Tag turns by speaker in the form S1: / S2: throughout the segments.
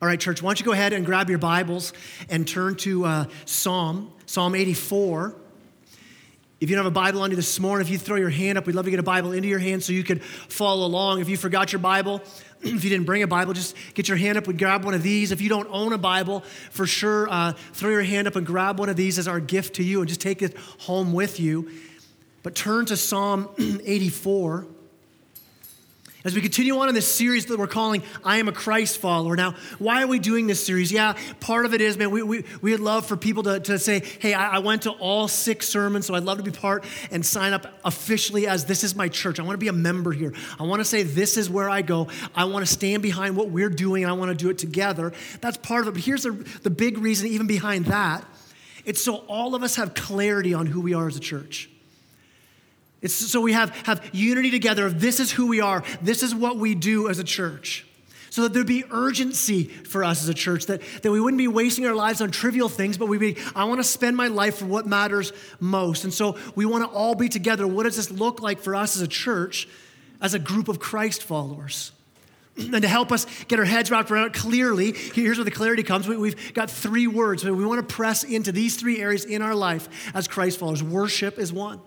S1: All right, church, why don't you go ahead and grab your Bibles and turn to uh, Psalm, Psalm 84. If you don't have a Bible on you this morning, if you throw your hand up, we'd love to get a Bible into your hand so you could follow along. If you forgot your Bible, if you didn't bring a Bible, just get your hand up and grab one of these. If you don't own a Bible, for sure, uh, throw your hand up and grab one of these as our gift to you and just take it home with you. But turn to Psalm 84. As we continue on in this series that we're calling I Am a Christ Follower. Now, why are we doing this series? Yeah, part of it is, man, we, we, we would love for people to, to say, hey, I, I went to all six sermons, so I'd love to be part and sign up officially as this is my church. I want to be a member here. I want to say, this is where I go. I want to stand behind what we're doing, and I want to do it together. That's part of it. But here's the, the big reason, even behind that it's so all of us have clarity on who we are as a church. It's so we have, have unity together this is who we are, this is what we do as a church. So that there'd be urgency for us as a church, that, that we wouldn't be wasting our lives on trivial things, but we'd be, I want to spend my life for what matters most. And so we want to all be together. What does this look like for us as a church, as a group of Christ followers? And to help us get our heads wrapped around it clearly, here's where the clarity comes. We, have got three words. We want to press into these three areas in our life as Christ followers. Worship is one.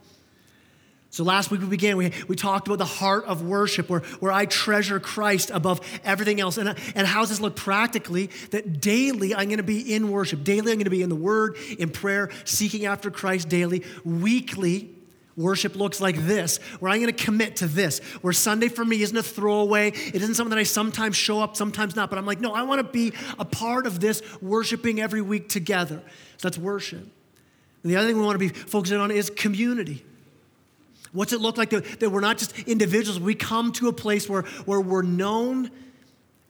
S1: So last week we began, we, we talked about the heart of worship, where, where I treasure Christ above everything else. And, and how does this look practically? That daily I'm going to be in worship. Daily I'm going to be in the Word, in prayer, seeking after Christ daily. Weekly, worship looks like this, where I'm going to commit to this, where Sunday for me isn't a throwaway. It isn't something that I sometimes show up, sometimes not. But I'm like, no, I want to be a part of this, worshiping every week together. So that's worship. And the other thing we want to be focusing on is community. What's it look like that, that we're not just individuals? We come to a place where, where we're known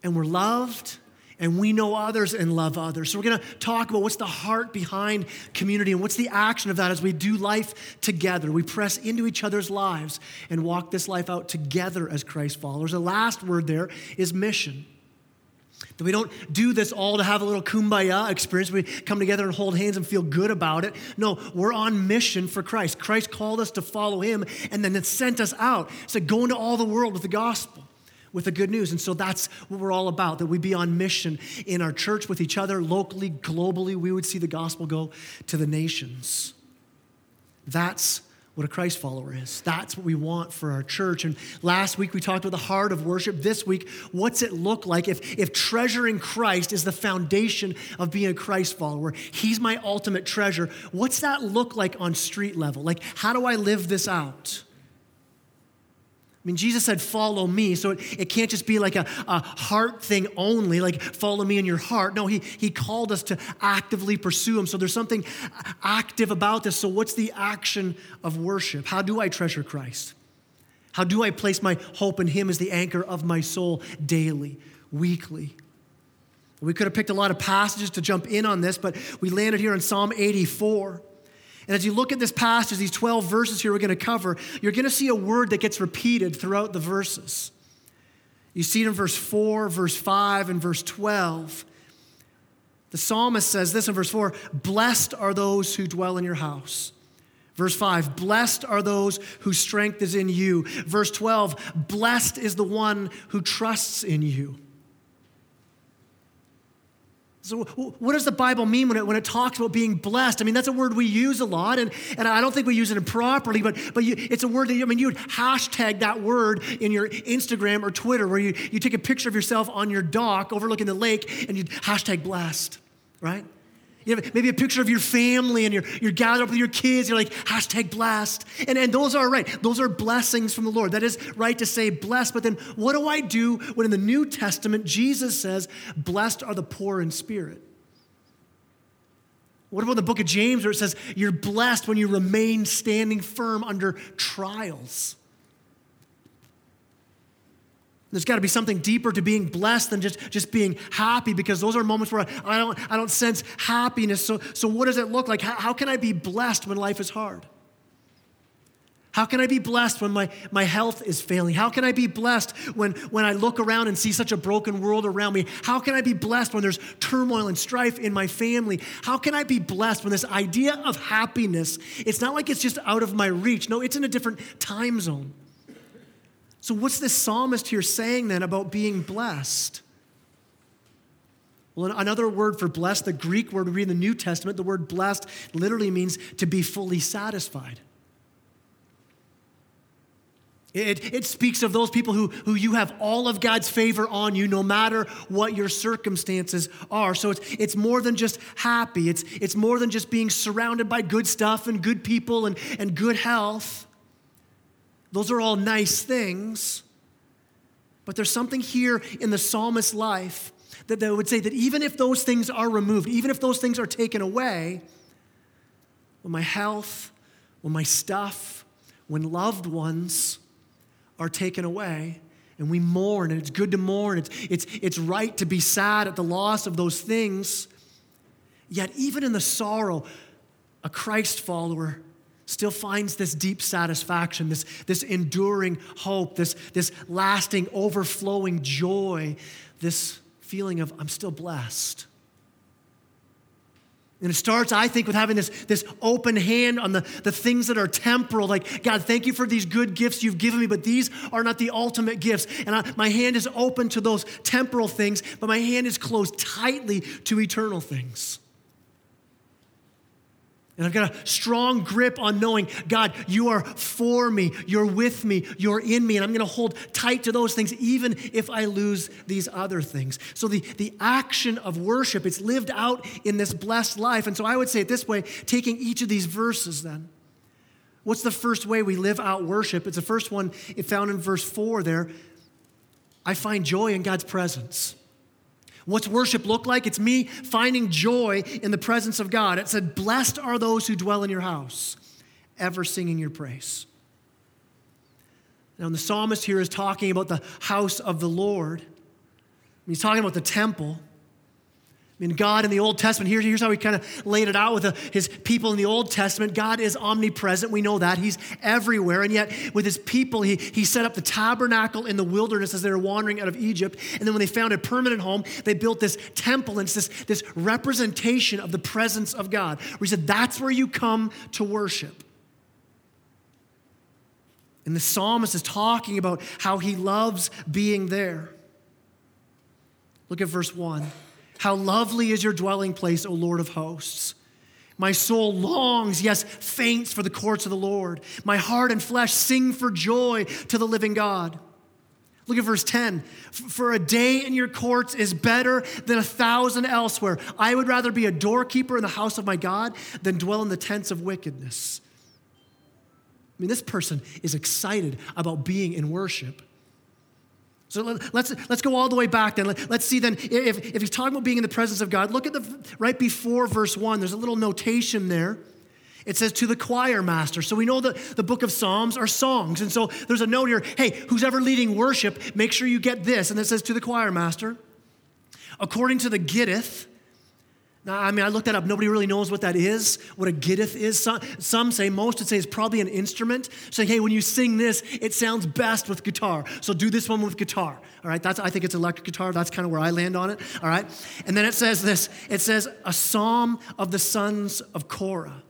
S1: and we're loved and we know others and love others. So we're going to talk about what's the heart behind community and what's the action of that as we do life together. We press into each other's lives and walk this life out together as Christ followers. The last word there is mission. That we don't do this all to have a little kumbaya experience. We come together and hold hands and feel good about it. No, we're on mission for Christ. Christ called us to follow him and then it sent us out. So go into all the world with the gospel, with the good news. And so that's what we're all about, that we be on mission in our church with each other, locally, globally. We would see the gospel go to the nations. That's what a Christ follower is. That's what we want for our church. And last week we talked about the heart of worship. This week, what's it look like if, if treasuring Christ is the foundation of being a Christ follower? He's my ultimate treasure. What's that look like on street level? Like, how do I live this out? I mean, Jesus said, follow me. So it, it can't just be like a, a heart thing only, like follow me in your heart. No, he, he called us to actively pursue him. So there's something active about this. So, what's the action of worship? How do I treasure Christ? How do I place my hope in him as the anchor of my soul daily, weekly? We could have picked a lot of passages to jump in on this, but we landed here in Psalm 84. And as you look at this passage, these 12 verses here we're going to cover, you're going to see a word that gets repeated throughout the verses. You see it in verse 4, verse 5, and verse 12. The psalmist says this in verse 4 Blessed are those who dwell in your house. Verse 5, blessed are those whose strength is in you. Verse 12, blessed is the one who trusts in you. So, what does the Bible mean when it, when it talks about being blessed? I mean, that's a word we use a lot, and, and I don't think we use it improperly, but, but you, it's a word that, I mean, you would hashtag that word in your Instagram or Twitter, where you, you take a picture of yourself on your dock overlooking the lake and you hashtag blessed, right? You have maybe a picture of your family and you're, you're gathered up with your kids. You're like, hashtag blessed. And, and those are right. Those are blessings from the Lord. That is right to say blessed. But then what do I do when in the New Testament Jesus says, blessed are the poor in spirit? What about the book of James where it says, you're blessed when you remain standing firm under trials? There's got to be something deeper to being blessed than just, just being happy because those are moments where I don't, I don't sense happiness. So, so, what does it look like? How, how can I be blessed when life is hard? How can I be blessed when my, my health is failing? How can I be blessed when, when I look around and see such a broken world around me? How can I be blessed when there's turmoil and strife in my family? How can I be blessed when this idea of happiness, it's not like it's just out of my reach. No, it's in a different time zone. So, what's this psalmist here saying then about being blessed? Well, another word for blessed, the Greek word we read in the New Testament, the word blessed literally means to be fully satisfied. It, it speaks of those people who, who you have all of God's favor on you, no matter what your circumstances are. So it's, it's more than just happy, it's, it's more than just being surrounded by good stuff and good people and, and good health. Those are all nice things. But there's something here in the psalmist's life that, that would say that even if those things are removed, even if those things are taken away, when my health, when my stuff, when loved ones, are taken away and we mourn and it's good to mourn it's, it's, it's right to be sad at the loss of those things yet even in the sorrow a christ follower still finds this deep satisfaction this, this enduring hope this, this lasting overflowing joy this feeling of i'm still blessed and it starts, I think, with having this, this open hand on the, the things that are temporal. Like, God, thank you for these good gifts you've given me, but these are not the ultimate gifts. And I, my hand is open to those temporal things, but my hand is closed tightly to eternal things. And I've got a strong grip on knowing, God, you are for me, you're with me, you're in me, and I'm going to hold tight to those things even if I lose these other things. So the, the action of worship, it's lived out in this blessed life. And so I would say it this way, taking each of these verses then. What's the first way we live out worship? It's the first one found in verse 4 there. I find joy in God's presence. What's worship look like? It's me finding joy in the presence of God. It said, Blessed are those who dwell in your house, ever singing your praise. Now, the psalmist here is talking about the house of the Lord. He's talking about the temple. Mean, God in the Old Testament, here's, here's how he kind of laid it out with the, his people in the Old Testament. God is omnipresent. We know that. He's everywhere. And yet, with his people, he, he set up the tabernacle in the wilderness as they were wandering out of Egypt. And then, when they found a permanent home, they built this temple. And it's this, this representation of the presence of God, where he said, That's where you come to worship. And the psalmist is talking about how he loves being there. Look at verse 1. How lovely is your dwelling place, O Lord of hosts. My soul longs, yes, faints for the courts of the Lord. My heart and flesh sing for joy to the living God. Look at verse 10. For a day in your courts is better than a thousand elsewhere. I would rather be a doorkeeper in the house of my God than dwell in the tents of wickedness. I mean, this person is excited about being in worship. So let's, let's go all the way back then. Let's see then, if, if he's talking about being in the presence of God, look at the right before verse 1. There's a little notation there. It says to the choir master. So we know that the book of Psalms are songs. And so there's a note here hey, who's ever leading worship, make sure you get this. And it says to the choir master. According to the Gittith, now, I mean, I looked that up. Nobody really knows what that is, what a gittith is. Some, some say, most would say it's probably an instrument. Saying, hey, when you sing this, it sounds best with guitar. So do this one with guitar. All right, that's, I think it's electric guitar. That's kind of where I land on it. All right. And then it says this it says, a psalm of the sons of Korah.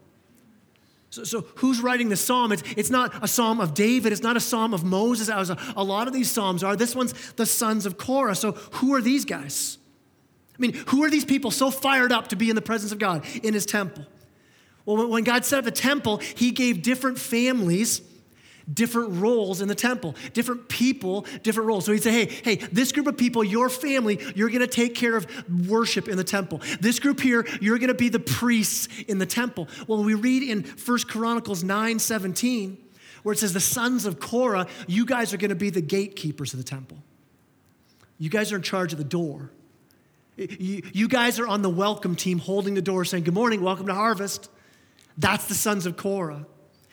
S1: So, so who's writing the psalm? It's, it's not a psalm of David. It's not a psalm of Moses, as a, a lot of these psalms are. This one's the sons of Korah. So who are these guys? I mean, who are these people so fired up to be in the presence of God in his temple? Well, when God set up the temple, he gave different families different roles in the temple, different people, different roles. So he'd say, hey, hey, this group of people, your family, you're going to take care of worship in the temple. This group here, you're going to be the priests in the temple. Well, we read in First Chronicles 9 17, where it says, the sons of Korah, you guys are going to be the gatekeepers of the temple. You guys are in charge of the door. You, you guys are on the welcome team holding the door saying, Good morning, welcome to harvest. That's the sons of Korah.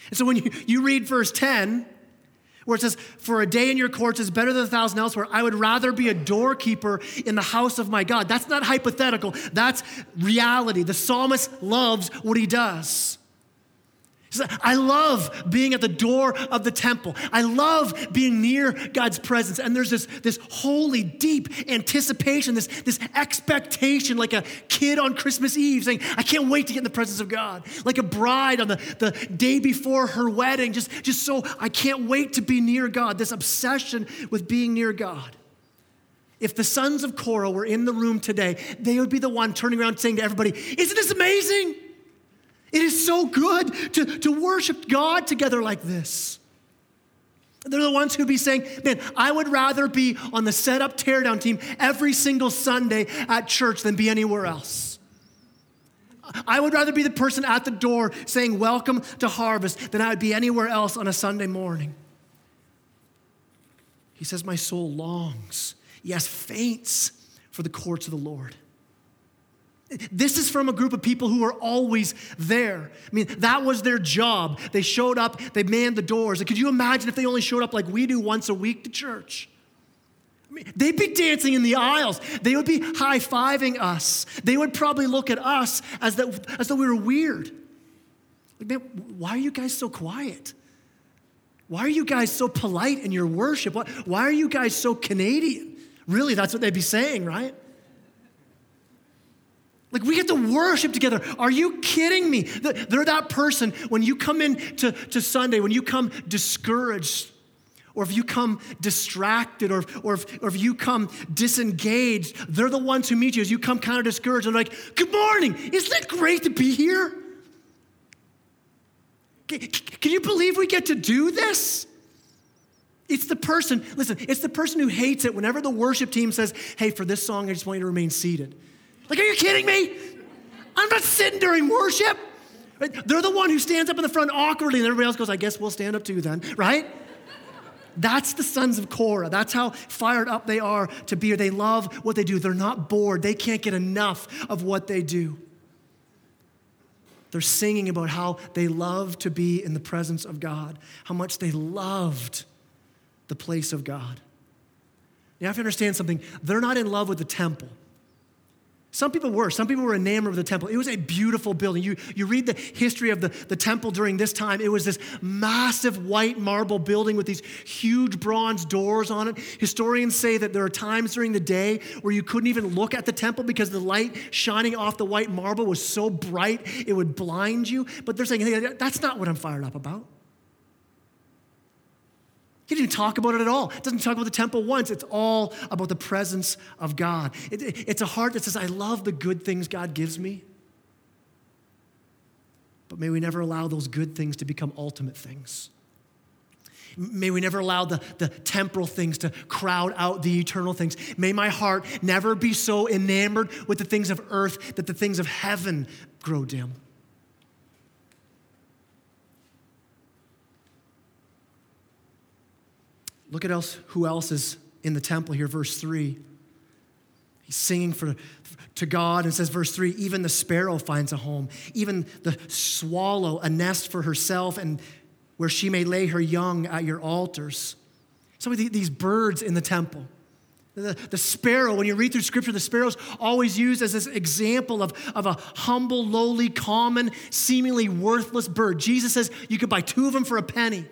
S1: And so when you, you read verse 10, where it says, For a day in your courts is better than a thousand elsewhere, I would rather be a doorkeeper in the house of my God. That's not hypothetical, that's reality. The psalmist loves what he does. I love being at the door of the temple. I love being near God's presence. And there's this, this holy, deep anticipation, this, this expectation, like a kid on Christmas Eve saying, I can't wait to get in the presence of God. Like a bride on the, the day before her wedding, just, just so I can't wait to be near God. This obsession with being near God. If the sons of Korah were in the room today, they would be the one turning around saying to everybody, Isn't this amazing? It is so good to, to worship God together like this. They're the ones who'd be saying, Man, I would rather be on the setup teardown team every single Sunday at church than be anywhere else. I would rather be the person at the door saying, Welcome to harvest, than I would be anywhere else on a Sunday morning. He says, My soul longs, yes, faints for the courts of the Lord. This is from a group of people who are always there. I mean, that was their job. They showed up, they manned the doors. Could you imagine if they only showed up like we do once a week to church? I mean, they'd be dancing in the aisles. They would be high fiving us. They would probably look at us as, that, as though we were weird. Like, man, why are you guys so quiet? Why are you guys so polite in your worship? Why, why are you guys so Canadian? Really, that's what they'd be saying, right? Like, we get to worship together. Are you kidding me? They're that person when you come in to, to Sunday, when you come discouraged, or if you come distracted, or, or, if, or if you come disengaged, they're the ones who meet you as you come kind of discouraged and like, Good morning. Isn't it great to be here? Can you believe we get to do this? It's the person, listen, it's the person who hates it whenever the worship team says, Hey, for this song, I just want you to remain seated. Like, are you kidding me? I'm not sitting during worship. They're the one who stands up in the front awkwardly, and everybody else goes, I guess we'll stand up too then, right? That's the sons of Korah. That's how fired up they are to be. They love what they do. They're not bored. They can't get enough of what they do. They're singing about how they love to be in the presence of God, how much they loved the place of God. You have to understand something. They're not in love with the temple. Some people were. Some people were enamored with the temple. It was a beautiful building. You, you read the history of the, the temple during this time, it was this massive white marble building with these huge bronze doors on it. Historians say that there are times during the day where you couldn't even look at the temple because the light shining off the white marble was so bright it would blind you. But they're saying, hey, that's not what I'm fired up about. He didn't talk about it at all. It doesn't talk about the temple once. It's all about the presence of God. It, it, it's a heart that says, I love the good things God gives me. But may we never allow those good things to become ultimate things. May we never allow the, the temporal things to crowd out the eternal things. May my heart never be so enamored with the things of earth that the things of heaven grow dim. Look at else, who else is in the temple here, verse 3. He's singing for, to God and says, verse 3 even the sparrow finds a home, even the swallow a nest for herself, and where she may lay her young at your altars. Some of these birds in the temple. The, the sparrow, when you read through scripture, the sparrow's always used as this example of, of a humble, lowly, common, seemingly worthless bird. Jesus says you could buy two of them for a penny.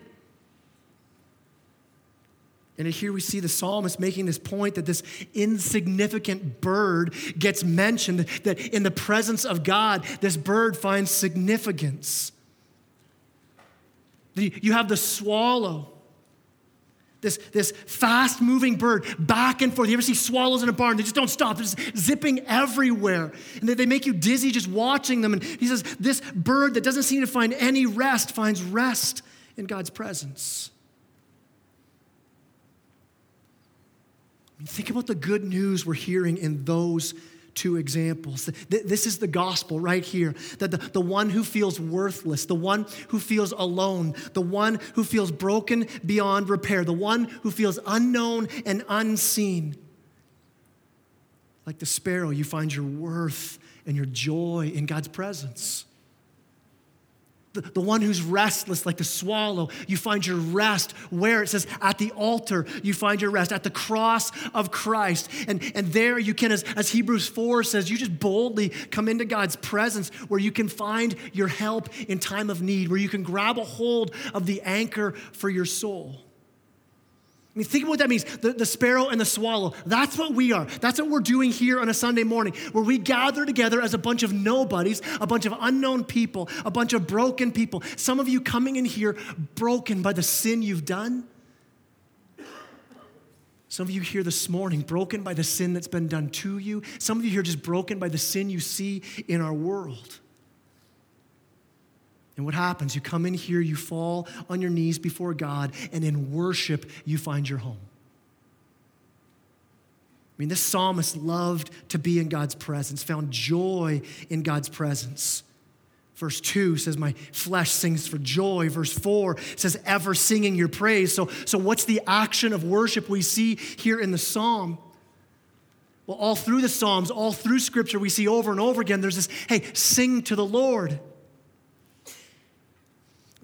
S1: And here we see the psalmist making this point that this insignificant bird gets mentioned, that in the presence of God, this bird finds significance. You have the swallow, this, this fast moving bird back and forth. You ever see swallows in a barn? They just don't stop, they're just zipping everywhere. And they, they make you dizzy just watching them. And he says, This bird that doesn't seem to find any rest finds rest in God's presence. I mean, think about the good news we're hearing in those two examples. This is the gospel right here that the, the one who feels worthless, the one who feels alone, the one who feels broken beyond repair, the one who feels unknown and unseen. Like the sparrow, you find your worth and your joy in God's presence the, the one who's restless like the swallow. You find your rest where it says at the altar, you find your rest at the cross of Christ. And, and there you can, as, as Hebrews 4 says, you just boldly come into God's presence where you can find your help in time of need, where you can grab a hold of the anchor for your soul. I mean, think of what that means the, the sparrow and the swallow. That's what we are. That's what we're doing here on a Sunday morning, where we gather together as a bunch of nobodies, a bunch of unknown people, a bunch of broken people. Some of you coming in here broken by the sin you've done. Some of you here this morning broken by the sin that's been done to you. Some of you here just broken by the sin you see in our world. And what happens? You come in here, you fall on your knees before God, and in worship, you find your home. I mean, this psalmist loved to be in God's presence, found joy in God's presence. Verse 2 says, My flesh sings for joy. Verse 4 says, Ever singing your praise. So, so what's the action of worship we see here in the psalm? Well, all through the Psalms, all through Scripture, we see over and over again there's this hey, sing to the Lord.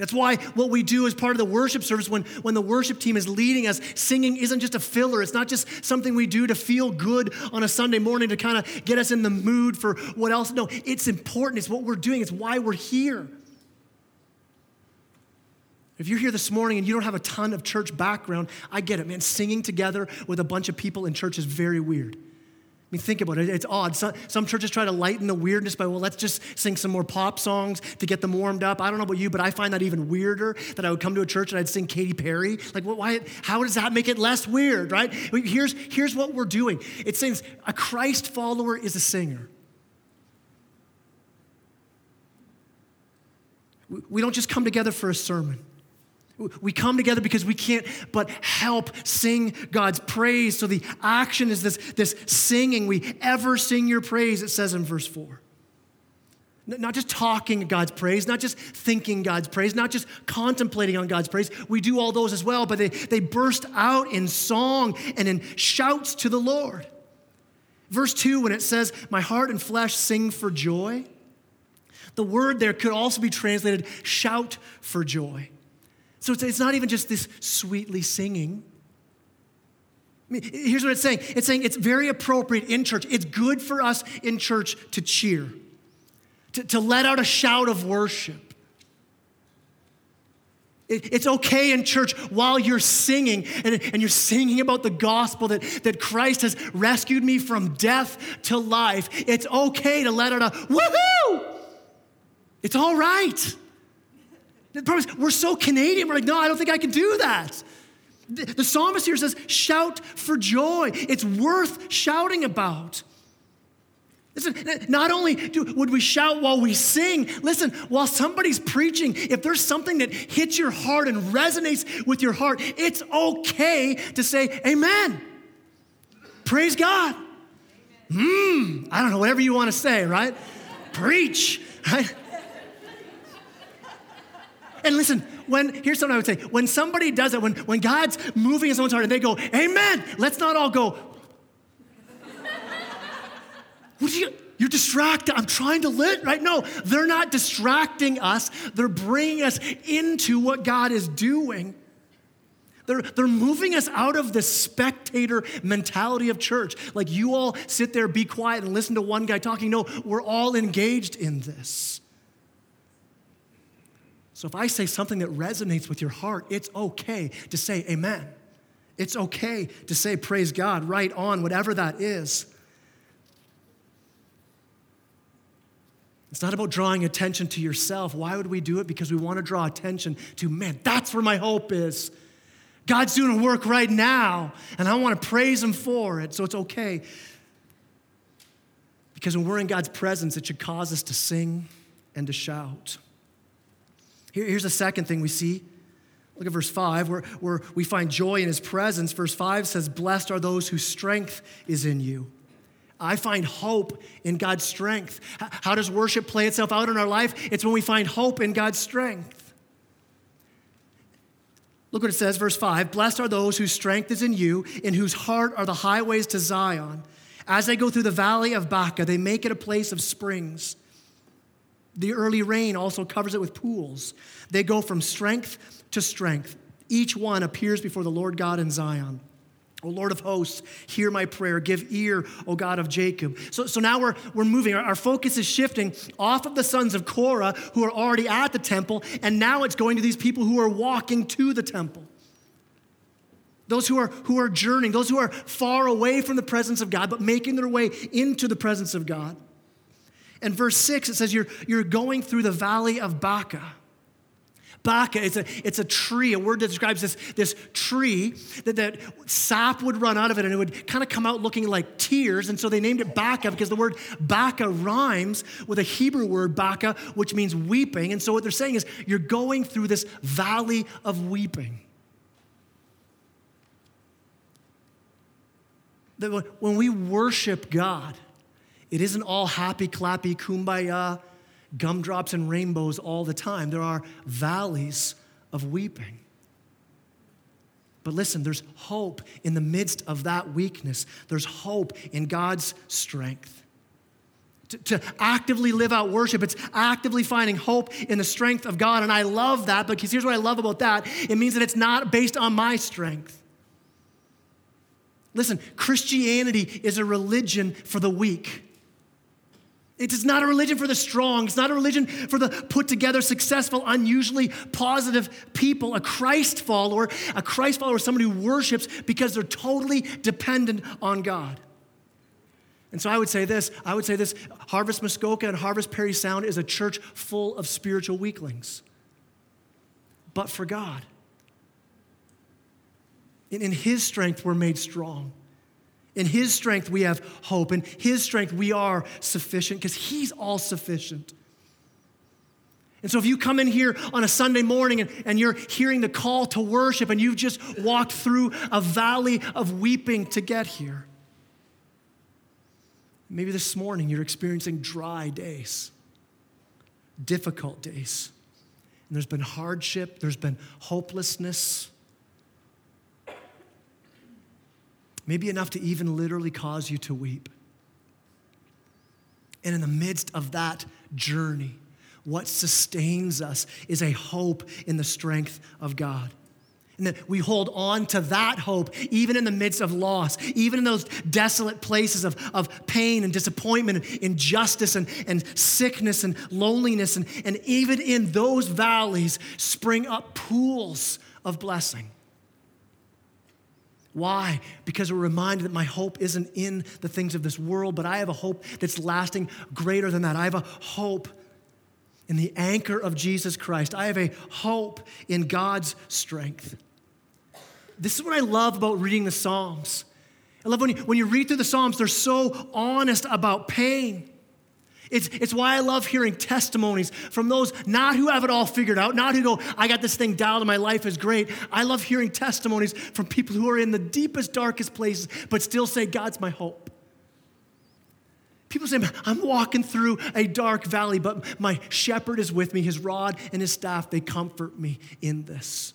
S1: That's why what we do as part of the worship service when, when the worship team is leading us, singing isn't just a filler. It's not just something we do to feel good on a Sunday morning to kind of get us in the mood for what else. No, it's important. It's what we're doing, it's why we're here. If you're here this morning and you don't have a ton of church background, I get it, man. Singing together with a bunch of people in church is very weird mean, think about it. It's odd. Some, some, churches try to lighten the weirdness by, well, let's just sing some more pop songs to get them warmed up. I don't know about you, but I find that even weirder that I would come to a church and I'd sing Katy Perry. Like, why, how does that make it less weird, right? Here's, here's what we're doing it says a Christ follower is a singer. We don't just come together for a sermon. We come together because we can't but help sing God's praise. So the action is this, this singing. We ever sing your praise, it says in verse 4. Not just talking God's praise, not just thinking God's praise, not just contemplating on God's praise. We do all those as well, but they, they burst out in song and in shouts to the Lord. Verse 2, when it says, My heart and flesh sing for joy, the word there could also be translated shout for joy. So it's, it's not even just this sweetly singing. I mean, here's what it's saying it's saying it's very appropriate in church. It's good for us in church to cheer, to, to let out a shout of worship. it's okay in church while you're singing and, and you're singing about the gospel that, that Christ has rescued me from death to life. It's okay to let out a woohoo! It's all right. The problem is, we're so Canadian, we're like, no, I don't think I can do that. The, the psalmist here says, shout for joy. It's worth shouting about. Listen, not only do, would we shout while we sing, listen, while somebody's preaching, if there's something that hits your heart and resonates with your heart, it's okay to say, Amen. Praise God. Hmm, I don't know, whatever you want to say, right? Preach, right? And listen, when here's something I would say: when somebody does it, when when God's moving in someone's heart, and they go, "Amen," let's not all go. what you? You're distracted. I'm trying to lit, right? No, they're not distracting us. They're bringing us into what God is doing. They're, they're moving us out of the spectator mentality of church. Like you all sit there, be quiet, and listen to one guy talking. No, we're all engaged in this. So if I say something that resonates with your heart, it's okay to say amen. It's okay to say praise God right on, whatever that is. It's not about drawing attention to yourself. Why would we do it? Because we want to draw attention to, man, that's where my hope is. God's doing a work right now, and I want to praise Him for it, so it's okay. Because when we're in God's presence, it should cause us to sing and to shout. Here, here's the second thing we see. Look at verse 5, where, where we find joy in his presence. Verse 5 says, Blessed are those whose strength is in you. I find hope in God's strength. How does worship play itself out in our life? It's when we find hope in God's strength. Look what it says, verse 5 Blessed are those whose strength is in you, in whose heart are the highways to Zion. As they go through the valley of Baca, they make it a place of springs. The early rain also covers it with pools. They go from strength to strength. Each one appears before the Lord God in Zion. O Lord of hosts, hear my prayer. Give ear, O God of Jacob. So, so now we're, we're moving. Our, our focus is shifting off of the sons of Korah who are already at the temple, and now it's going to these people who are walking to the temple. Those who are, who are journeying, those who are far away from the presence of God, but making their way into the presence of God. And verse 6, it says, You're, you're going through the valley of Baca. Baca, it's a, it's a tree, a word that describes this, this tree that, that sap would run out of it and it would kind of come out looking like tears. And so they named it Baca because the word Baca rhymes with a Hebrew word, Baca, which means weeping. And so what they're saying is you're going through this valley of weeping. That when we worship God, it isn't all happy, clappy, kumbaya gumdrops and rainbows all the time. There are valleys of weeping. But listen, there's hope in the midst of that weakness. There's hope in God's strength. To, to, actively live out worship, it's actively finding hope in the strength of God. And I love that because here's what I love about that it means that it's not based on my strength. Listen, Christianity is a religion for the weak. It is not a religion for the strong. It's not a religion for the put together, successful, unusually positive people. A Christ follower, a Christ follower is somebody who worships because they're totally dependent on God. And so I would say this I would say this Harvest Muskoka and Harvest Perry Sound is a church full of spiritual weaklings, but for God. In, in His strength, we're made strong. In His strength, we have hope. In His strength, we are sufficient because He's all sufficient. And so, if you come in here on a Sunday morning and, and you're hearing the call to worship and you've just walked through a valley of weeping to get here, maybe this morning you're experiencing dry days, difficult days. And there's been hardship, there's been hopelessness. Maybe enough to even literally cause you to weep. And in the midst of that journey, what sustains us is a hope in the strength of God. And that we hold on to that hope even in the midst of loss, even in those desolate places of, of pain and disappointment and injustice and, and sickness and loneliness. And, and even in those valleys spring up pools of blessing. Why? Because we're reminded that my hope isn't in the things of this world, but I have a hope that's lasting greater than that. I have a hope in the anchor of Jesus Christ. I have a hope in God's strength. This is what I love about reading the Psalms. I love when you, when you read through the Psalms, they're so honest about pain. It's, it's why I love hearing testimonies from those not who have it all figured out, not who go, I got this thing dialed and my life is great. I love hearing testimonies from people who are in the deepest, darkest places, but still say, God's my hope. People say, I'm walking through a dark valley, but my shepherd is with me. His rod and his staff, they comfort me in this.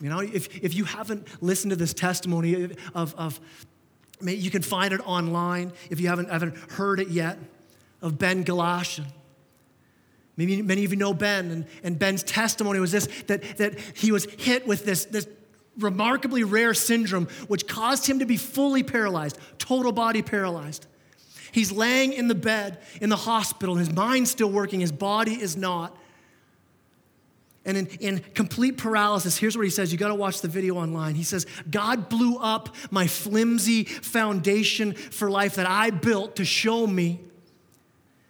S1: You know, if, if you haven't listened to this testimony of, of you can find it online if you haven't, haven't heard it yet of Ben Galashian. Maybe many of you know Ben, and, and Ben's testimony was this that, that he was hit with this, this remarkably rare syndrome, which caused him to be fully paralyzed, total body paralyzed. He's laying in the bed in the hospital, his mind's still working, his body is not. And in, in complete paralysis, here's what he says. You got to watch the video online. He says, God blew up my flimsy foundation for life that I built to show me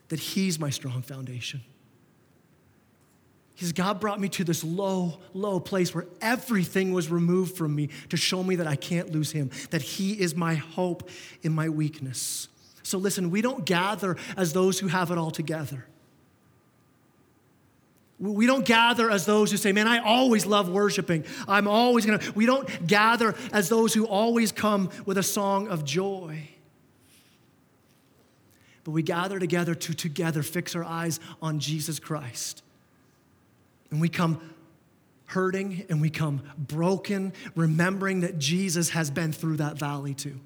S1: that He's my strong foundation. He says, God brought me to this low, low place where everything was removed from me to show me that I can't lose Him, that He is my hope in my weakness. So listen, we don't gather as those who have it all together. We don't gather as those who say, Man, I always love worshiping. I'm always gonna. We don't gather as those who always come with a song of joy but we gather together to together fix our eyes on Jesus Christ. And we come hurting and we come broken, remembering that Jesus has been through that valley too.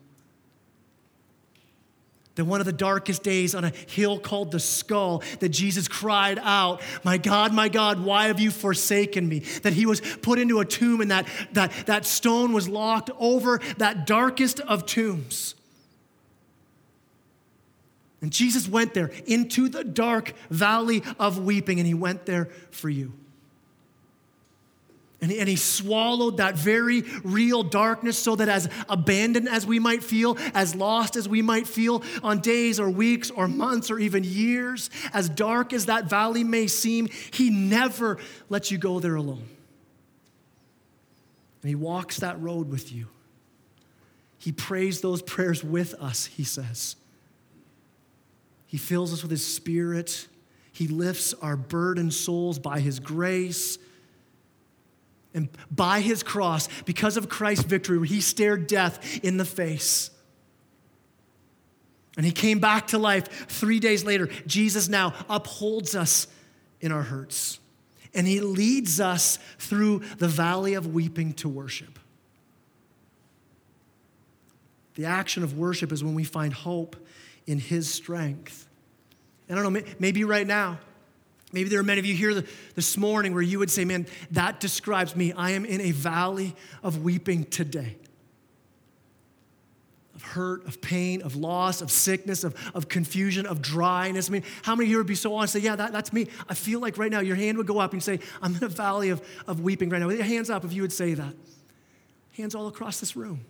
S1: That one of the darkest days on a hill called the skull, that Jesus cried out, My God, my God, why have you forsaken me? That he was put into a tomb and that, that, that stone was locked over that darkest of tombs. And Jesus went there into the dark valley of weeping, and he went there for you. And he, and he swallowed that very real darkness so that, as abandoned as we might feel, as lost as we might feel on days or weeks or months or even years, as dark as that valley may seem, he never lets you go there alone. And he walks that road with you. He prays those prayers with us, he says. He fills us with his spirit. He lifts our burdened souls by his grace. And by his cross, because of Christ's victory, he stared death in the face. And he came back to life three days later. Jesus now upholds us in our hurts. And he leads us through the valley of weeping to worship. The action of worship is when we find hope in his strength. I don't know, maybe right now, Maybe there are many of you here this morning where you would say, Man, that describes me. I am in a valley of weeping today. Of hurt, of pain, of loss, of sickness, of, of confusion, of dryness. I mean, how many here would be so honest say, Yeah, that, that's me? I feel like right now your hand would go up and say, I'm in a valley of, of weeping right now. With your hands up if you would say that. Hands all across this room.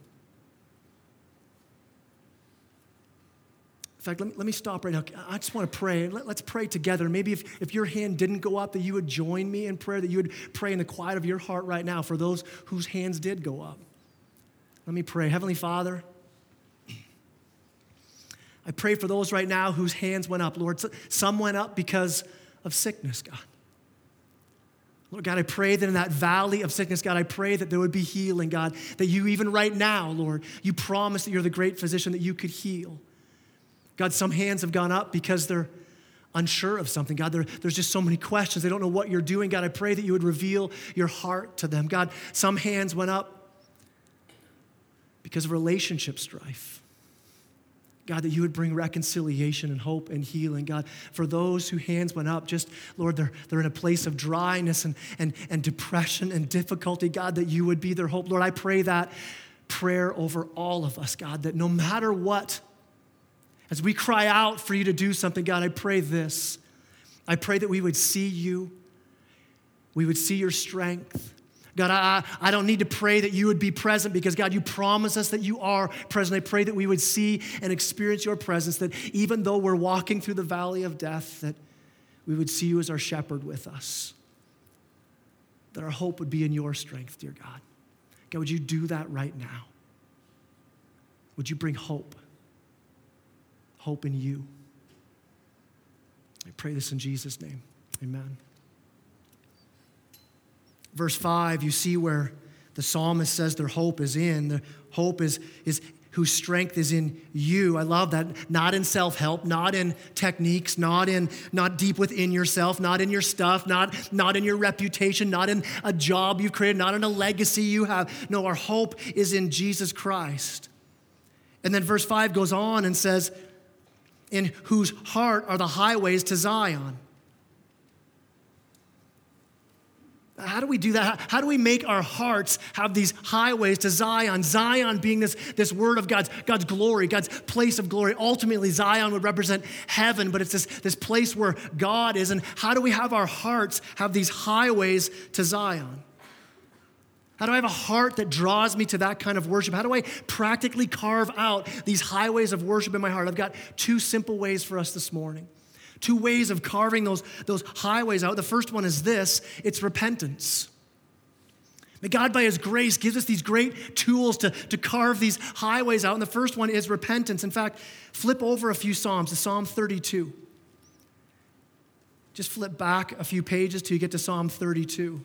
S1: In fact, let me, let me stop right now. I just want to pray. Let, us pray together. Maybe if, if your hand didn't go up, that you would join me in prayer, that you would pray in the quiet of your heart right now for those whose hands did go up. Let me pray. Heavenly Father, I pray for those right now whose hands went up, Lord. Some went up because of sickness, God. Lord God, I pray that in that valley of sickness, God, I pray that there would be healing, God, that you, even right now, Lord, you promise that you're the great physician, that you could heal. God, some hands have gone up because they're unsure of something. God, there's just so many questions. They don't know what you're doing. God, I pray that you would reveal your heart to them. God, some hands went up because of relationship strife. God, that you would bring reconciliation and hope and healing. God, for those whose hands went up, just, Lord, they're, they're in a place of dryness and, and, and depression and difficulty. God, that you would be their hope. Lord, I pray that prayer over all of us, God, that no matter what as we cry out for you to do something, God, I pray this. I pray that we would see you, we would see your strength. God, I, I don't need to pray that you would be present because, God, you promise us that you are present. I pray that we would see and experience your presence, that even though we're walking through the valley of death, that we would see you as our shepherd with us. That our hope would be in your strength, dear God. God, would you do that right now? Would you bring hope? Hope in you. I pray this in Jesus' name. Amen. Verse 5, you see where the psalmist says their hope is in. The hope is, is whose strength is in you. I love that. Not in self-help, not in techniques, not in not deep within yourself, not in your stuff, not, not in your reputation, not in a job you've created, not in a legacy you have. No, our hope is in Jesus Christ. And then verse 5 goes on and says, in whose heart are the highways to Zion. How do we do that? How do we make our hearts have these highways to Zion? Zion being this, this word of God's, God's glory, God's place of glory. Ultimately, Zion would represent heaven, but it's this, this place where God is. And how do we have our hearts have these highways to Zion? How do I have a heart that draws me to that kind of worship? How do I practically carve out these highways of worship in my heart? I've got two simple ways for us this morning. Two ways of carving those, those highways out. The first one is this it's repentance. May God, by His grace, gives us these great tools to, to carve these highways out. And the first one is repentance. In fact, flip over a few Psalms to Psalm 32. Just flip back a few pages till you get to Psalm 32.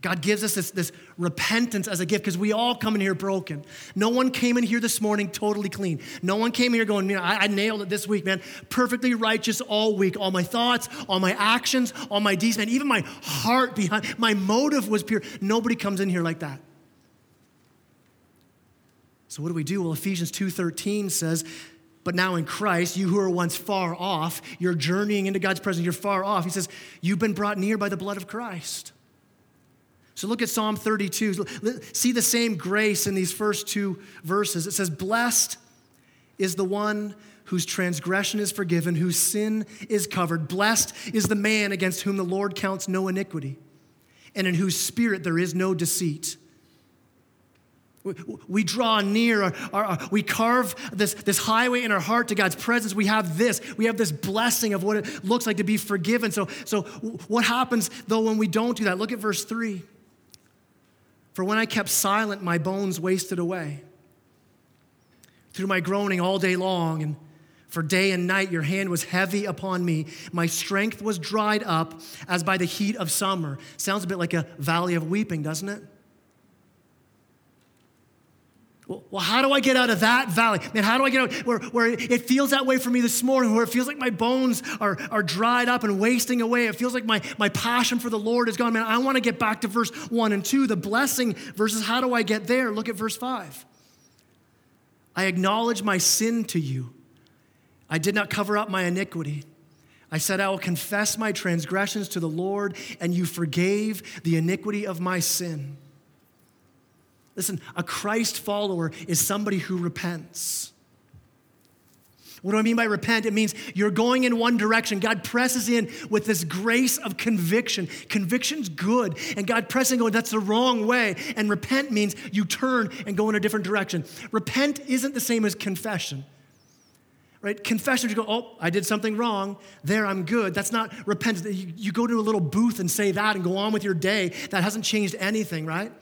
S1: God gives us this, this repentance as a gift because we all come in here broken. No one came in here this morning totally clean. No one came here going, man, I, I nailed it this week, man. Perfectly righteous all week. All my thoughts, all my actions, all my deeds, man. Even my heart behind, my motive was pure. Nobody comes in here like that. So what do we do? Well, Ephesians 2.13 says, but now in Christ, you who are once far off, you're journeying into God's presence, you're far off. He says, you've been brought near by the blood of Christ. So look at Psalm 32. See the same grace in these first two verses. It says, Blessed is the one whose transgression is forgiven, whose sin is covered. Blessed is the man against whom the Lord counts no iniquity, and in whose spirit there is no deceit. We draw near, our, our, we carve this, this highway in our heart to God's presence. We have this, we have this blessing of what it looks like to be forgiven. So, so what happens though when we don't do that? Look at verse 3. For when I kept silent, my bones wasted away. Through my groaning all day long, and for day and night your hand was heavy upon me. My strength was dried up as by the heat of summer. Sounds a bit like a valley of weeping, doesn't it? Well, how do I get out of that valley? Man, how do I get out where, where it feels that way for me this morning, where it feels like my bones are, are dried up and wasting away? It feels like my, my passion for the Lord is gone. Man, I want to get back to verse 1 and 2, the blessing versus how do I get there? Look at verse 5. I acknowledge my sin to you. I did not cover up my iniquity. I said, I will confess my transgressions to the Lord, and you forgave the iniquity of my sin. Listen, a Christ follower is somebody who repents. What do I mean by repent? It means you're going in one direction. God presses in with this grace of conviction. Conviction's good. And God pressing going, that's the wrong way. And repent means you turn and go in a different direction. Repent isn't the same as confession. Right? Confession, you go, oh, I did something wrong. There, I'm good. That's not repentance. You, you go to a little booth and say that and go on with your day. That hasn't changed anything, right?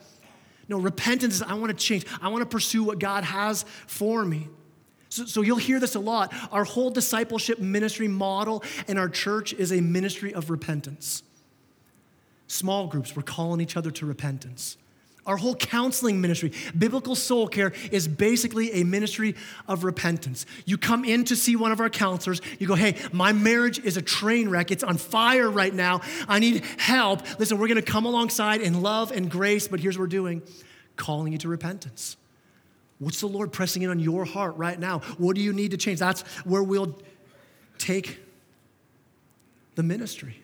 S1: No, repentance is I want to change. I want to pursue what God has for me. So, so, you'll hear this a lot. Our whole discipleship ministry model in our church is a ministry of repentance. Small groups, we're calling each other to repentance. Our whole counseling ministry, biblical soul care, is basically a ministry of repentance. You come in to see one of our counselors, you go, hey, my marriage is a train wreck. It's on fire right now. I need help. Listen, we're going to come alongside in love and grace, but here's what we're doing calling you to repentance. What's the Lord pressing in on your heart right now? What do you need to change? That's where we'll take the ministry.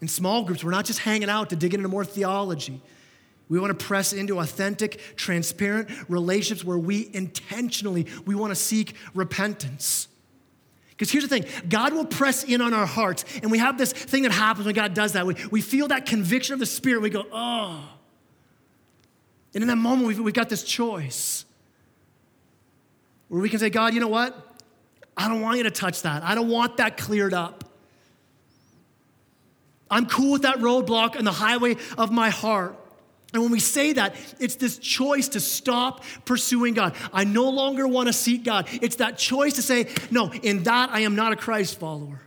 S1: In small groups, we're not just hanging out to dig into more theology. We want to press into authentic, transparent relationships where we intentionally we want to seek repentance. Because here's the thing God will press in on our hearts, and we have this thing that happens when God does that. We, we feel that conviction of the Spirit. We go, oh. And in that moment, we've, we've got this choice where we can say, God, you know what? I don't want you to touch that. I don't want that cleared up. I'm cool with that roadblock on the highway of my heart. And when we say that, it's this choice to stop pursuing God. I no longer want to seek God. It's that choice to say, no, in that I am not a Christ follower.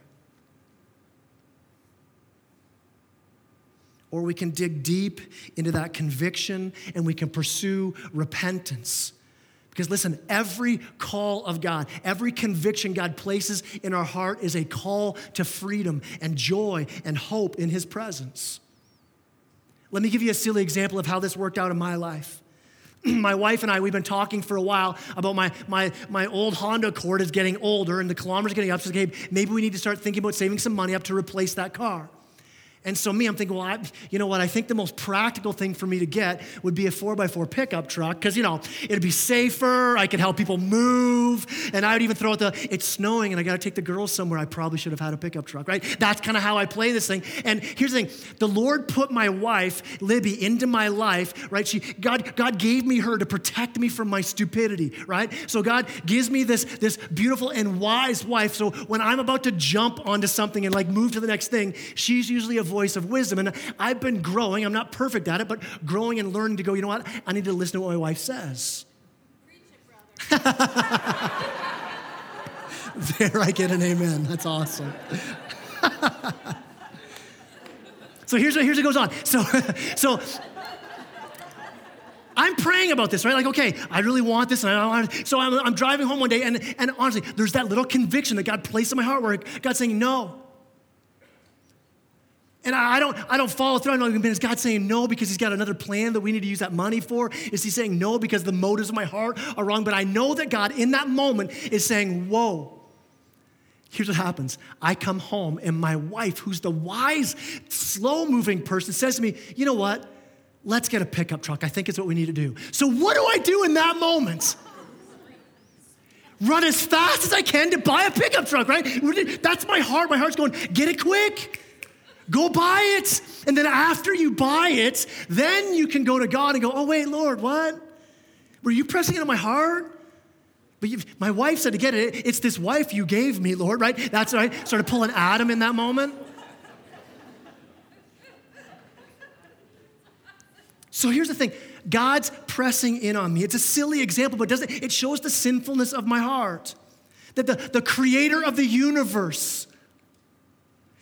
S1: Or we can dig deep into that conviction and we can pursue repentance. Because listen, every call of God, every conviction God places in our heart is a call to freedom and joy and hope in His presence. Let me give you a silly example of how this worked out in my life. my wife and I, we've been talking for a while about my, my, my old Honda Accord is getting older and the kilometers getting up. So, maybe we need to start thinking about saving some money up to replace that car. And so me, I'm thinking, well, I, you know what? I think the most practical thing for me to get would be a four by four pickup truck because you know it'd be safer. I could help people move, and I would even throw out the it's snowing and I got to take the girls somewhere. I probably should have had a pickup truck, right? That's kind of how I play this thing. And here's the thing: the Lord put my wife Libby into my life, right? She God God gave me her to protect me from my stupidity, right? So God gives me this this beautiful and wise wife. So when I'm about to jump onto something and like move to the next thing, she's usually a voice of wisdom. And I've been growing, I'm not perfect at it, but growing and learning to go, you know what? I need to listen to what my wife says. It, there I get an amen. That's awesome. so here's what, here's what goes on. So, so I'm praying about this, right? Like, okay, I really want this, and I want. So I'm, I'm driving home one day, and, and honestly, there's that little conviction that God placed in my heart where God's saying, no, and I don't, I don't follow through. I know, is God saying no because He's got another plan that we need to use that money for? Is He saying no because the motives of my heart are wrong? But I know that God in that moment is saying, whoa. Here's what happens. I come home and my wife, who's the wise, slow moving person, says to me, you know what? Let's get a pickup truck. I think it's what we need to do. So what do I do in that moment? run as fast as I can to buy a pickup truck, right? That's my heart. My heart's going, get it quick. Go buy it. And then after you buy it, then you can go to God and go, oh, wait, Lord, what? Were you pressing it on my heart? But my wife said to get it, it's this wife you gave me, Lord, right? That's right. Started pulling Adam in that moment. So here's the thing God's pressing in on me. It's a silly example, but doesn't it shows the sinfulness of my heart. That the, the creator of the universe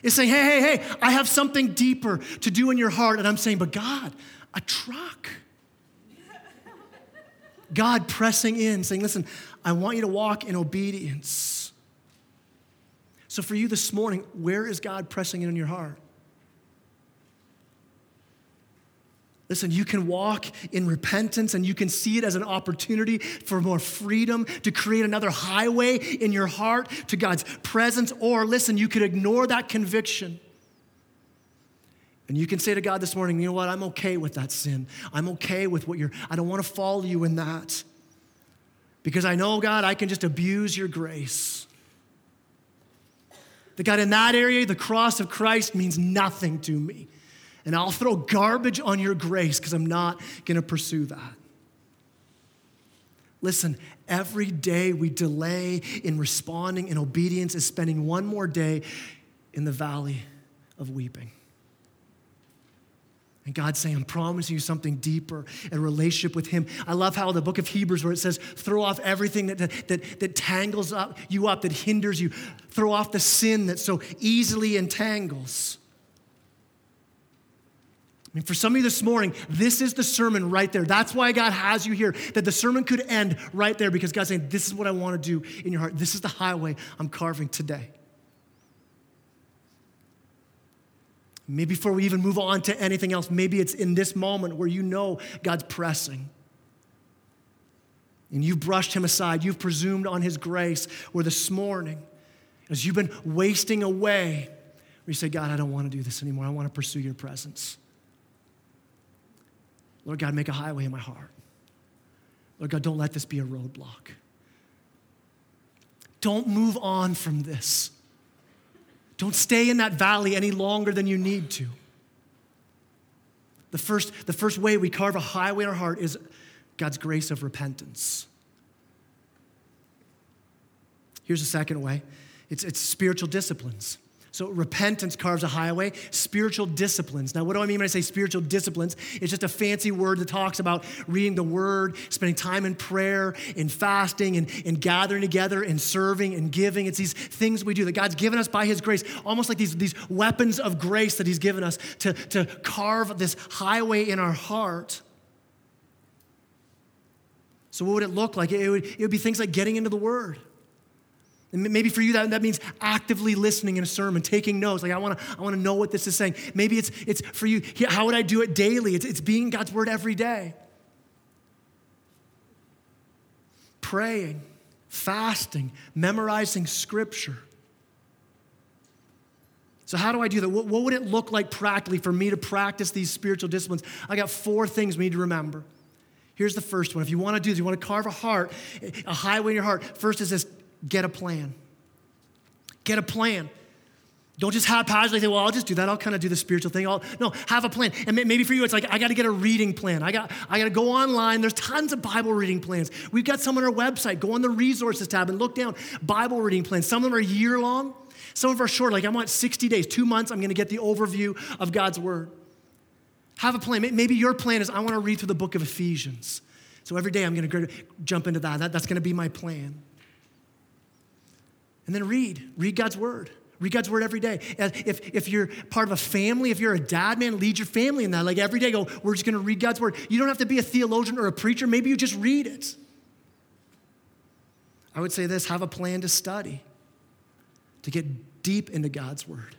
S1: is saying, hey, hey, hey, I have something deeper to do in your heart. And I'm saying, but God, a truck. God pressing in, saying, listen, I want you to walk in obedience. So for you this morning, where is God pressing in on your heart? Listen, you can walk in repentance and you can see it as an opportunity for more freedom to create another highway in your heart to God's presence. Or listen, you could ignore that conviction. And you can say to God this morning, you know what? I'm okay with that sin. I'm okay with what you're, I don't want to follow you in that. Because I know, God, I can just abuse your grace. That God, in that area, the cross of Christ means nothing to me and I'll throw garbage on your grace because I'm not going to pursue that. Listen, every day we delay in responding in obedience is spending one more day in the valley of weeping. And God's saying, I'm promising you something deeper, a relationship with Him. I love how the book of Hebrews, where it says, throw off everything that, that, that, that tangles up, you up, that hinders you, throw off the sin that so easily entangles. I mean, for some of you this morning, this is the sermon right there. That's why God has you here, that the sermon could end right there because God's saying, This is what I want to do in your heart. This is the highway I'm carving today. Maybe before we even move on to anything else, maybe it's in this moment where you know God's pressing. And you've brushed him aside, you've presumed on his grace, where this morning, as you've been wasting away, where you say, God, I don't want to do this anymore. I want to pursue your presence. Lord God, make a highway in my heart. Lord God, don't let this be a roadblock. Don't move on from this. Don't stay in that valley any longer than you need to. The first, the first way we carve a highway in our heart is God's grace of repentance. Here's the second way it's, it's spiritual disciplines. So repentance carves a highway. Spiritual disciplines. Now, what do I mean when I say spiritual disciplines? It's just a fancy word that talks about reading the word, spending time in prayer, in fasting, and, and gathering together, and serving, and giving. It's these things we do that God's given us by His grace, almost like these, these weapons of grace that He's given us to, to carve this highway in our heart. So, what would it look like? It would, it would be things like getting into the Word maybe for you, that, that means actively listening in a sermon, taking notes. Like, I wanna, I wanna know what this is saying. Maybe it's, it's for you, how would I do it daily? It's, it's being God's word every day. Praying, fasting, memorizing scripture. So, how do I do that? What, what would it look like practically for me to practice these spiritual disciplines? I got four things we need to remember. Here's the first one. If you want to do this, you want to carve a heart, a highway in your heart. First is this Get a plan. Get a plan. Don't just haphazardly say, well, I'll just do that. I'll kind of do the spiritual thing. I'll, no, have a plan. And maybe for you, it's like, I got to get a reading plan. I got, I got to go online. There's tons of Bible reading plans. We've got some on our website. Go on the resources tab and look down. Bible reading plans. Some of them are year long. Some of them are short. Like I want 60 days, two months. I'm going to get the overview of God's word. Have a plan. Maybe your plan is I want to read through the book of Ephesians. So every day I'm going to jump into that. that that's going to be my plan. And then read, read God's word. Read God's word every day. If, if you're part of a family, if you're a dad, man, lead your family in that. Like every day, go, we're just going to read God's word. You don't have to be a theologian or a preacher. Maybe you just read it. I would say this have a plan to study, to get deep into God's word.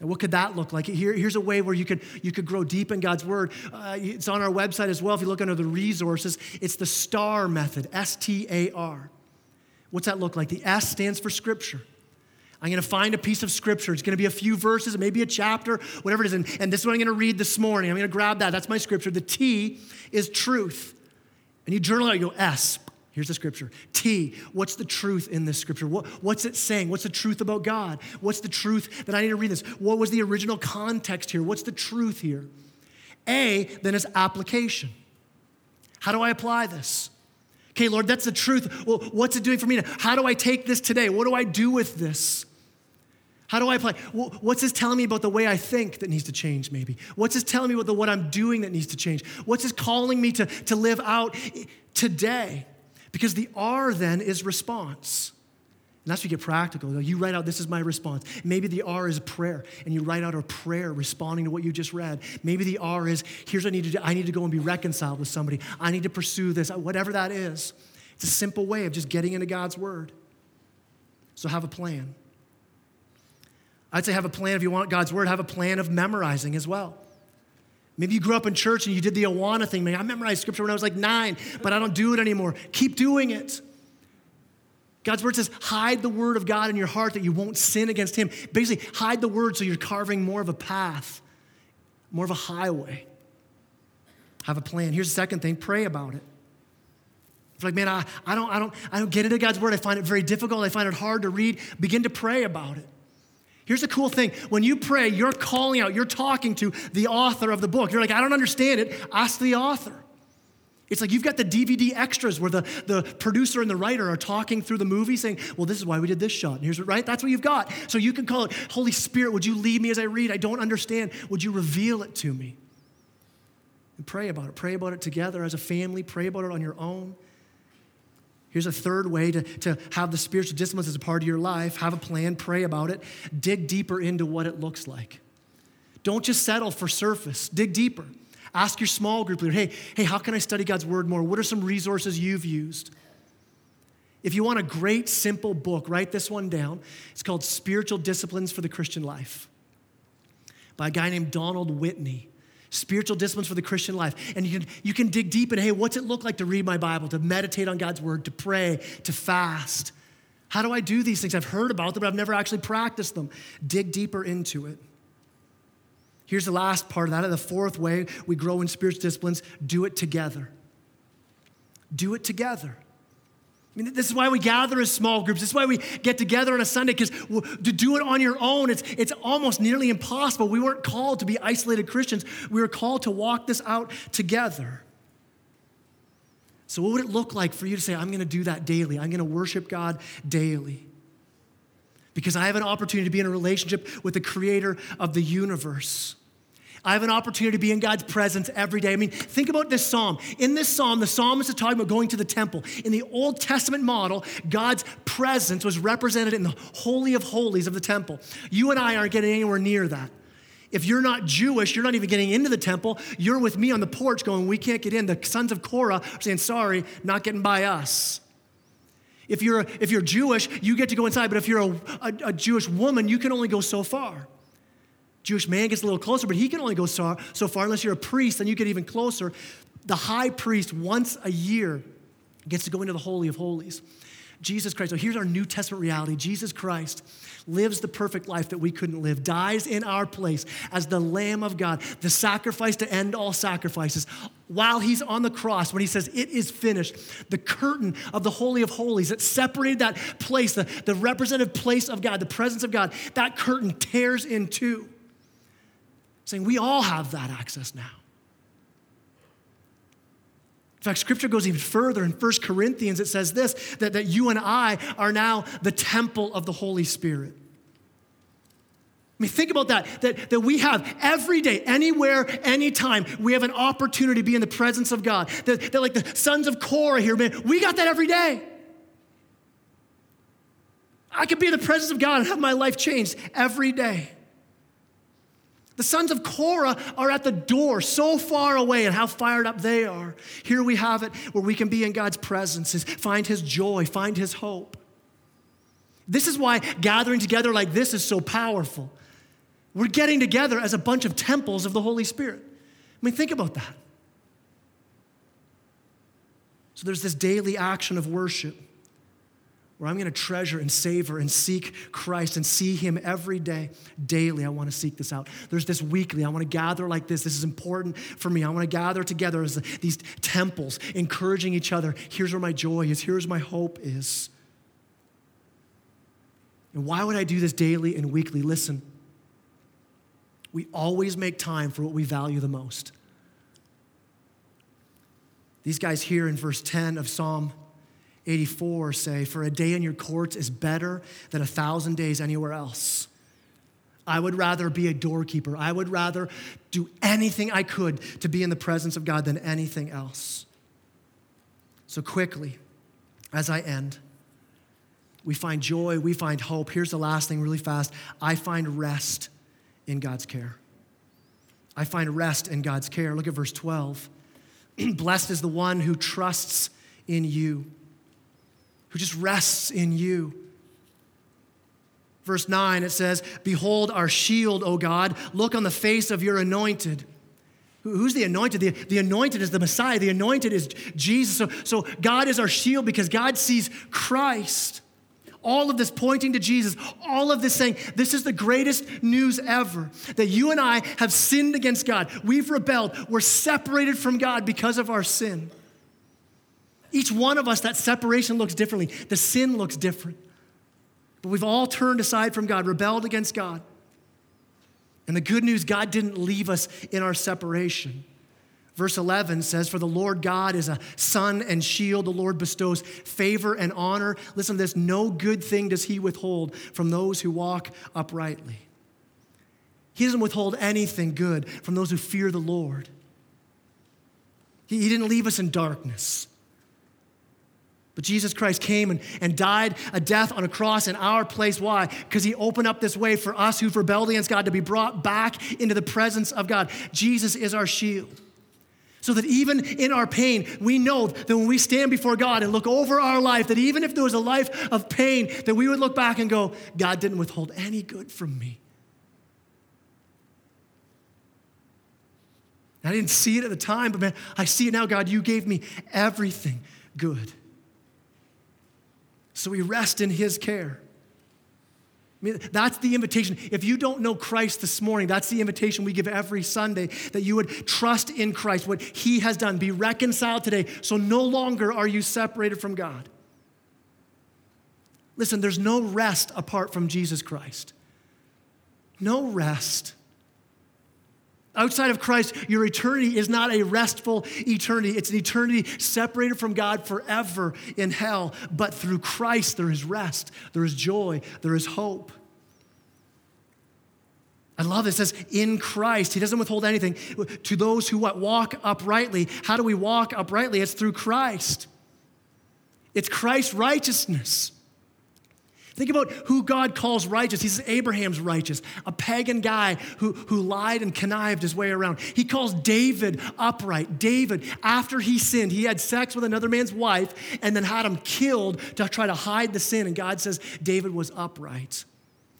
S1: And what could that look like? Here, here's a way where you could, you could grow deep in God's word. Uh, it's on our website as well. If you look under the resources, it's the STAR method, S T A R. What's that look like? The S stands for scripture. I'm going to find a piece of scripture. It's going to be a few verses, maybe a chapter, whatever it is. And, and this is what I'm going to read this morning. I'm going to grab that. That's my scripture. The T is truth. And you journal out, you go S. Here's the scripture. T, what's the truth in this scripture? What, what's it saying? What's the truth about God? What's the truth that I need to read this? What was the original context here? What's the truth here? A, then is application. How do I apply this? Okay, Lord, that's the truth. Well, what's it doing for me? Now? How do I take this today? What do I do with this? How do I apply? What's this telling me about the way I think that needs to change, maybe? What's this telling me about the, what I'm doing that needs to change? What's this calling me to, to live out today? Because the R then is response. And that's where you get practical. You write out, this is my response. Maybe the R is prayer, and you write out a prayer responding to what you just read. Maybe the R is, here's what I need to do. I need to go and be reconciled with somebody. I need to pursue this, uh, whatever that is. It's a simple way of just getting into God's word. So have a plan. I'd say have a plan if you want God's word, have a plan of memorizing as well. Maybe you grew up in church and you did the Awana thing. Man, I memorized scripture when I was like nine, but I don't do it anymore. Keep doing it. God's word says, hide the word of God in your heart that you won't sin against Him. Basically, hide the word so you're carving more of a path, more of a highway. Have a plan. Here's the second thing pray about it. It's like, man, I, I, don't, I, don't, I don't get into God's word. I find it very difficult. I find it hard to read. Begin to pray about it. Here's the cool thing when you pray, you're calling out, you're talking to the author of the book. You're like, I don't understand it. Ask the author. It's like you've got the DVD extras where the, the producer and the writer are talking through the movie saying, Well, this is why we did this shot. And here's what, right? That's what you've got. So you can call it, Holy Spirit, would you lead me as I read? I don't understand. Would you reveal it to me? And pray about it. Pray about it together as a family. Pray about it on your own. Here's a third way to, to have the spiritual disciplines as a part of your life. Have a plan, pray about it, dig deeper into what it looks like. Don't just settle for surface, dig deeper. Ask your small group leader, hey, hey, how can I study God's word more? What are some resources you've used? If you want a great, simple book, write this one down. It's called Spiritual Disciplines for the Christian Life by a guy named Donald Whitney spiritual disciplines for the Christian life. And you can, you can dig deep in hey, what's it look like to read my Bible, to meditate on God's word, to pray, to fast? How do I do these things? I've heard about them, but I've never actually practiced them. Dig deeper into it. Here's the last part of that. The fourth way we grow in spiritual disciplines do it together. Do it together. I mean, this is why we gather as small groups. This is why we get together on a Sunday, because to do it on your own, it's, it's almost nearly impossible. We weren't called to be isolated Christians, we were called to walk this out together. So, what would it look like for you to say, I'm going to do that daily? I'm going to worship God daily? Because I have an opportunity to be in a relationship with the creator of the universe. I have an opportunity to be in God's presence every day. I mean, think about this psalm. In this psalm, the psalmist is talking about going to the temple. In the Old Testament model, God's presence was represented in the Holy of Holies of the temple. You and I aren't getting anywhere near that. If you're not Jewish, you're not even getting into the temple. You're with me on the porch going, We can't get in. The sons of Korah are saying, Sorry, not getting by us. If you're, if you're Jewish, you get to go inside, but if you're a, a, a Jewish woman, you can only go so far. Jewish man gets a little closer, but he can only go so, so far unless you're a priest, then you get even closer. The high priest, once a year, gets to go into the Holy of Holies. Jesus Christ. So here's our New Testament reality Jesus Christ lives the perfect life that we couldn't live, dies in our place as the Lamb of God, the sacrifice to end all sacrifices. While he's on the cross, when he says, It is finished, the curtain of the Holy of Holies that separated that place, the, the representative place of God, the presence of God, that curtain tears in two saying we all have that access now. In fact, scripture goes even further. In 1 Corinthians, it says this that, that you and I are now the temple of the Holy Spirit. I mean, think about that, that, that we have every day, anywhere, anytime, we have an opportunity to be in the presence of God. That, that like the sons of Korah here, man, we got that every day. I could be in the presence of God and have my life changed every day. The sons of Korah are at the door, so far away, and how fired up they are. Here we have it where we can be in God's presence, find His joy, find His hope. This is why gathering together like this is so powerful. We're getting together as a bunch of temples of the Holy Spirit. I mean, think about that. So there's this daily action of worship where I'm going to treasure and savor and seek Christ and see Him every day. Daily, I want to seek this out. There's this weekly. I want to gather like this. This is important for me. I want to gather together as these temples, encouraging each other. Here's where my joy is. Here's my hope is. And why would I do this daily and weekly? Listen, we always make time for what we value the most. These guys here in verse 10 of Psalm 84 say, For a day in your courts is better than a thousand days anywhere else. I would rather be a doorkeeper. I would rather do anything I could to be in the presence of God than anything else. So, quickly, as I end, we find joy, we find hope. Here's the last thing, really fast I find rest in God's care. I find rest in God's care. Look at verse 12. Blessed is the one who trusts in you, who just rests in you. Verse 9, it says, Behold our shield, O God. Look on the face of your anointed. Who's the anointed? The, the anointed is the Messiah. The anointed is Jesus. So, so God is our shield because God sees Christ. All of this pointing to Jesus, all of this saying, this is the greatest news ever that you and I have sinned against God. We've rebelled. We're separated from God because of our sin. Each one of us, that separation looks differently, the sin looks different. But we've all turned aside from God, rebelled against God. And the good news God didn't leave us in our separation. Verse 11 says, For the Lord God is a sun and shield. The Lord bestows favor and honor. Listen to this no good thing does he withhold from those who walk uprightly. He doesn't withhold anything good from those who fear the Lord. He, he didn't leave us in darkness. But Jesus Christ came and, and died a death on a cross in our place. Why? Because he opened up this way for us who've rebelled against God to be brought back into the presence of God. Jesus is our shield. So that even in our pain, we know that when we stand before God and look over our life, that even if there was a life of pain, that we would look back and go, God didn't withhold any good from me. I didn't see it at the time, but man, I see it now. God, you gave me everything good. So we rest in His care. I mean, that's the invitation. If you don't know Christ this morning, that's the invitation we give every Sunday that you would trust in Christ, what He has done, be reconciled today, so no longer are you separated from God. Listen, there's no rest apart from Jesus Christ. No rest. Outside of Christ, your eternity is not a restful eternity. It's an eternity separated from God forever in hell. But through Christ, there is rest, there is joy, there is hope. I love it. It says, in Christ. He doesn't withhold anything. To those who what, walk uprightly. How do we walk uprightly? It's through Christ. It's Christ's righteousness. Think about who God calls righteous. He says Abraham's righteous, a pagan guy who, who lied and connived his way around. He calls David upright. David, after he sinned, he had sex with another man's wife and then had him killed to try to hide the sin. And God says David was upright.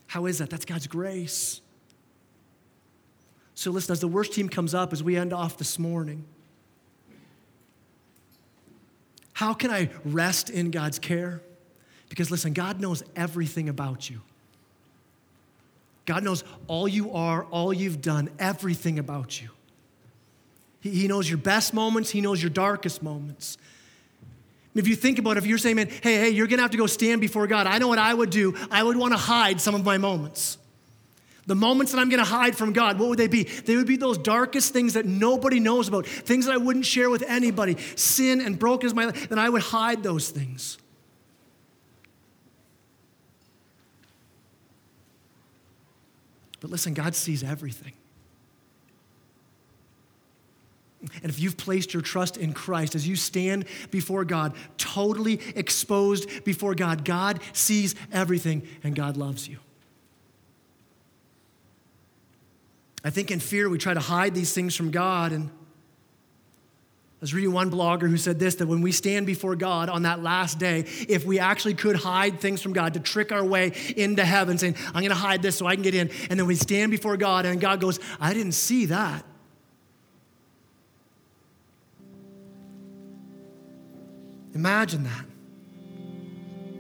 S1: How is that? That's God's grace. So, listen, as the worst team comes up, as we end off this morning, how can I rest in God's care? Because listen, God knows everything about you. God knows all you are, all you've done, everything about you. He, knows your best moments, He knows your darkest moments. If you think about it, if you're saying, man, hey, hey, you're gonna have to go stand before God, I know what I would do. I would wanna hide some of my moments. The moments that I'm gonna hide from God, what would they be? They would be those darkest things that nobody knows about, things that I wouldn't share with anybody. Sin and brokenness, my life, then I would hide those things. But listen, God sees everything. And if you've placed your trust in Christ, as you stand before God, totally exposed before God, God sees everything and God loves you. I think in fear we try to hide these things from God and I was reading one blogger who said this that when we stand before God on that last day, if we actually could hide things from God to trick our way into heaven, saying, I'm going to hide this so I can get in, and then we stand before God and God goes, I didn't see that. Imagine that.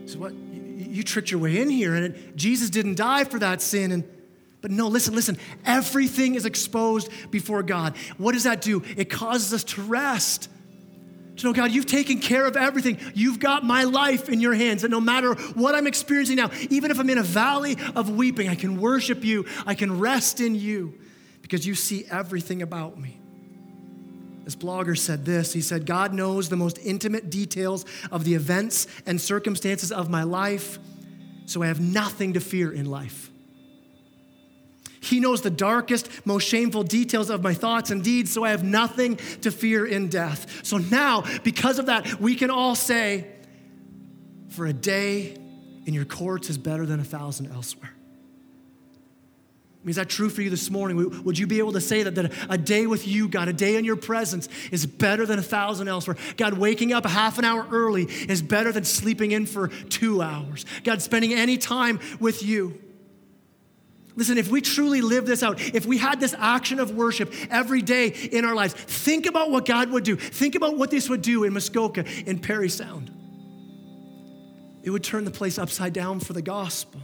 S1: So what? You tricked your way in here, and Jesus didn't die for that sin. And but no, listen, listen. Everything is exposed before God. What does that do? It causes us to rest. To know, God, you've taken care of everything. You've got my life in your hands. And no matter what I'm experiencing now, even if I'm in a valley of weeping, I can worship you. I can rest in you because you see everything about me. This blogger said this He said, God knows the most intimate details of the events and circumstances of my life, so I have nothing to fear in life. He knows the darkest, most shameful details of my thoughts and deeds, so I have nothing to fear in death. So now, because of that, we can all say, For a day in your courts is better than a thousand elsewhere. I mean, is that true for you this morning? Would you be able to say that, that a day with you, God, a day in your presence is better than a thousand elsewhere? God, waking up a half an hour early is better than sleeping in for two hours. God, spending any time with you. Listen, if we truly live this out, if we had this action of worship every day in our lives, think about what God would do. Think about what this would do in Muskoka, in Parry Sound. It would turn the place upside down for the gospel.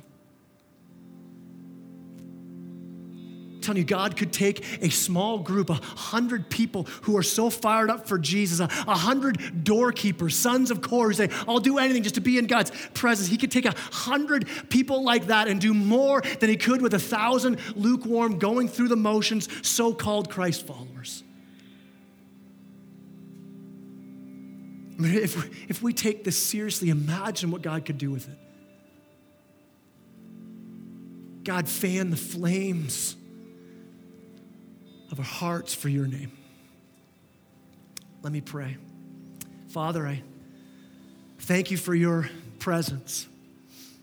S1: Telling you, God could take a small group, a hundred people who are so fired up for Jesus, a, hundred doorkeepers, sons of Korah, who say, I'll do anything just to be in God's presence. He could take a hundred people like that and do more than he could with a thousand lukewarm, going through the motions, so called Christ followers. I mean, if, if we take this seriously, imagine what God could do with it. God, fan the flames of our hearts for your name. Let me pray. Father, I thank you for your presence.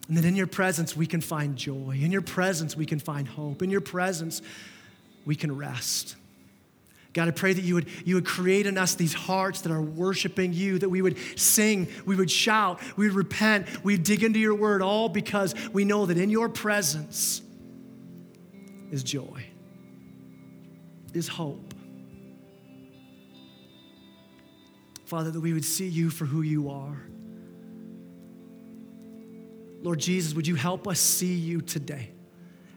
S1: And that in your presence we can find joy. In your presence we can find hope. In your presence we can rest. God, I pray that you would, you would create in us these hearts that are worshiping you, that we would sing, we would shout, we would repent, we'd dig into your word, all because we know that in your presence is joy is hope. Father, that we would see you for who you are. Lord Jesus, would you help us see you today?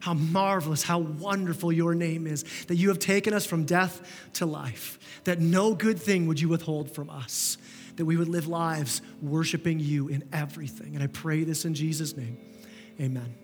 S1: How marvelous, how wonderful your name is, that you have taken us from death to life, that no good thing would you withhold from us, that we would live lives worshiping you in everything. And I pray this in Jesus' name. Amen.